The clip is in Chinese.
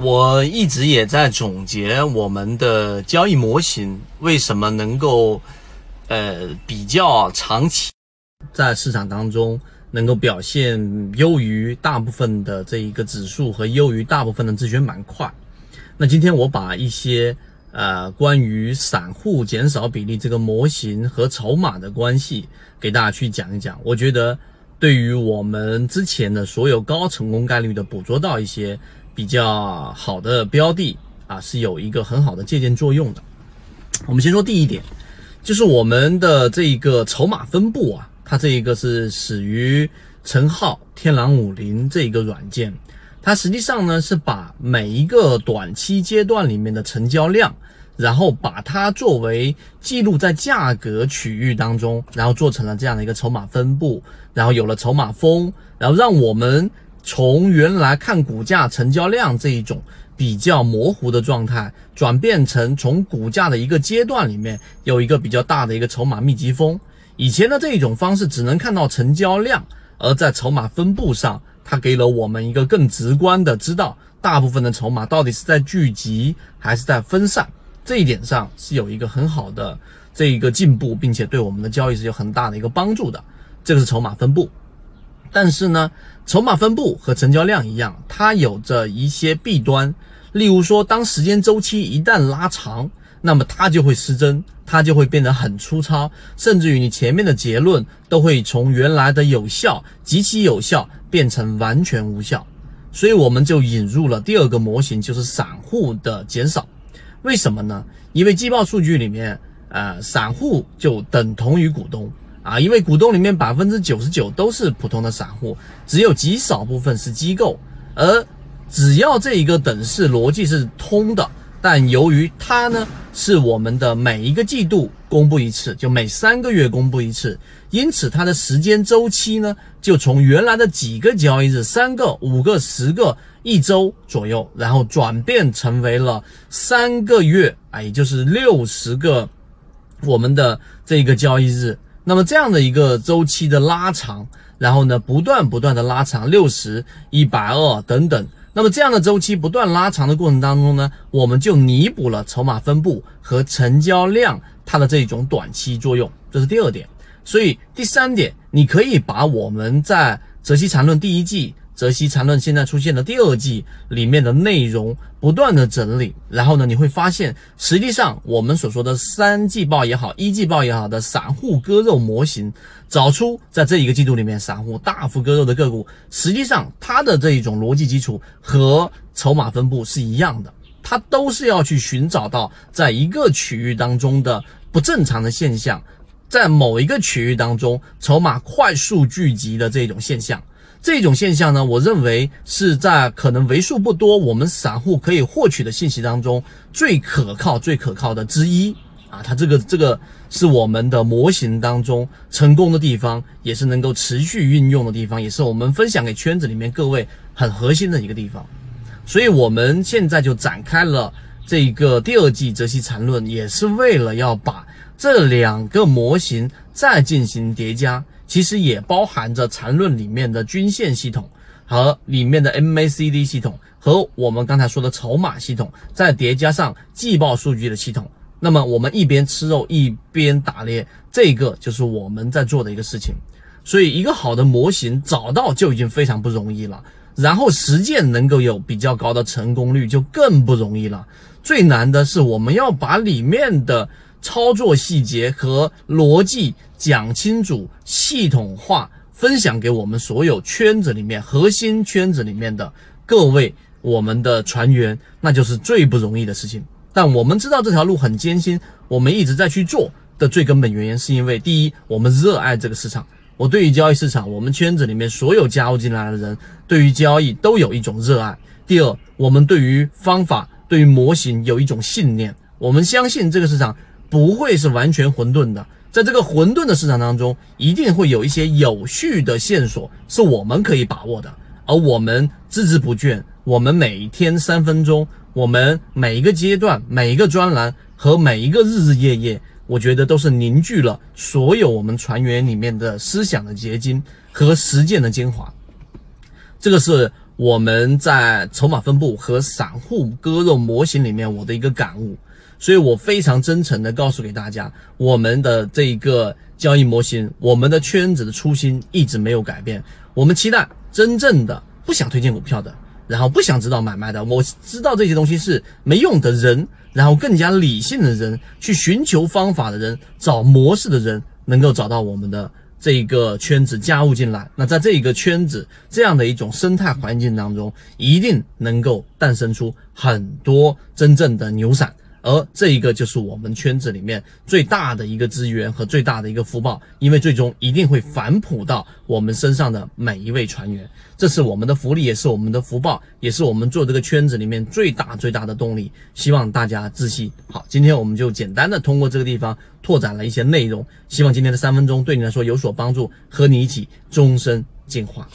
我一直也在总结我们的交易模型为什么能够，呃，比较长期在市场当中能够表现优于大部分的这一个指数和优于大部分的自选板块。那今天我把一些呃关于散户减少比例这个模型和筹码的关系给大家去讲一讲。我觉得对于我们之前的所有高成功概率的捕捉到一些。比较好的标的啊，是有一个很好的借鉴作用的。我们先说第一点，就是我们的这一个筹码分布啊，它这一个是始于陈浩天狼五零这一个软件，它实际上呢是把每一个短期阶段里面的成交量，然后把它作为记录在价格区域当中，然后做成了这样的一个筹码分布，然后有了筹码峰，然后让我们。从原来看股价成交量这一种比较模糊的状态，转变成从股价的一个阶段里面有一个比较大的一个筹码密集峰。以前的这一种方式只能看到成交量，而在筹码分布上，它给了我们一个更直观的知道大部分的筹码到底是在聚集还是在分散。这一点上是有一个很好的这一个进步，并且对我们的交易是有很大的一个帮助的。这个是筹码分布。但是呢，筹码分布和成交量一样，它有着一些弊端。例如说，当时间周期一旦拉长，那么它就会失真，它就会变得很粗糙，甚至于你前面的结论都会从原来的有效、极其有效变成完全无效。所以我们就引入了第二个模型，就是散户的减少。为什么呢？因为季报数据里面，呃，散户就等同于股东。啊，因为股东里面百分之九十九都是普通的散户，只有极少部分是机构。而只要这一个等式逻辑是通的，但由于它呢是我们的每一个季度公布一次，就每三个月公布一次，因此它的时间周期呢就从原来的几个交易日，三个、五个、十个、一周左右，然后转变成为了三个月，啊，也就是六十个我们的这个交易日。那么这样的一个周期的拉长，然后呢，不断不断的拉长，六十、一百二等等。那么这样的周期不断拉长的过程当中呢，我们就弥补了筹码分布和成交量它的这种短期作用，这是第二点。所以第三点，你可以把我们在《泽西缠论》第一季。泽西缠论现在出现的第二季里面的内容不断的整理，然后呢，你会发现，实际上我们所说的三季报也好，一季报也好的散户割肉模型，找出在这一个季度里面散户大幅割肉的个股，实际上它的这一种逻辑基础和筹码分布是一样的，它都是要去寻找到在一个区域当中的不正常的现象，在某一个区域当中筹码快速聚集的这种现象。这种现象呢，我认为是在可能为数不多我们散户可以获取的信息当中最可靠、最可靠的之一啊！它这个这个是我们的模型当中成功的地方，也是能够持续运用的地方，也是我们分享给圈子里面各位很核心的一个地方。所以，我们现在就展开了这个第二季《泽西缠论》，也是为了要把这两个模型再进行叠加。其实也包含着缠论里面的均线系统和里面的 MACD 系统和我们刚才说的筹码系统，再叠加上季报数据的系统。那么我们一边吃肉一边打猎，这个就是我们在做的一个事情。所以一个好的模型找到就已经非常不容易了，然后实践能够有比较高的成功率就更不容易了。最难的是我们要把里面的。操作细节和逻辑讲清楚，系统化分享给我们所有圈子里面核心圈子里面的各位我们的船员，那就是最不容易的事情。但我们知道这条路很艰辛，我们一直在去做的最根本原因，是因为第一，我们热爱这个市场。我对于交易市场，我们圈子里面所有加入进来的人，对于交易都有一种热爱。第二，我们对于方法、对于模型有一种信念，我们相信这个市场。不会是完全混沌的，在这个混沌的市场当中，一定会有一些有序的线索是我们可以把握的。而我们孜孜不倦，我们每天三分钟，我们每一个阶段、每一个专栏和每一个日日夜夜，我觉得都是凝聚了所有我们船员里面的思想的结晶和实践的精华。这个是我们在筹码分布和散户割肉模型里面我的一个感悟，所以我非常真诚的告诉给大家，我们的这一个交易模型，我们的圈子的初心一直没有改变。我们期待真正的不想推荐股票的，然后不想知道买卖的，我知道这些东西是没用的人，然后更加理性的人，去寻求方法的人，找模式的人，能够找到我们的。这一个圈子加入进来，那在这一个圈子这样的一种生态环境当中，一定能够诞生出很多真正的牛散。而这一个就是我们圈子里面最大的一个资源和最大的一个福报，因为最终一定会反哺到我们身上的每一位船员，这是我们的福利，也是我们的福报，也是我们做这个圈子里面最大最大的动力。希望大家自信。好，今天我们就简单的通过这个地方拓展了一些内容，希望今天的三分钟对你来说有所帮助，和你一起终身进化。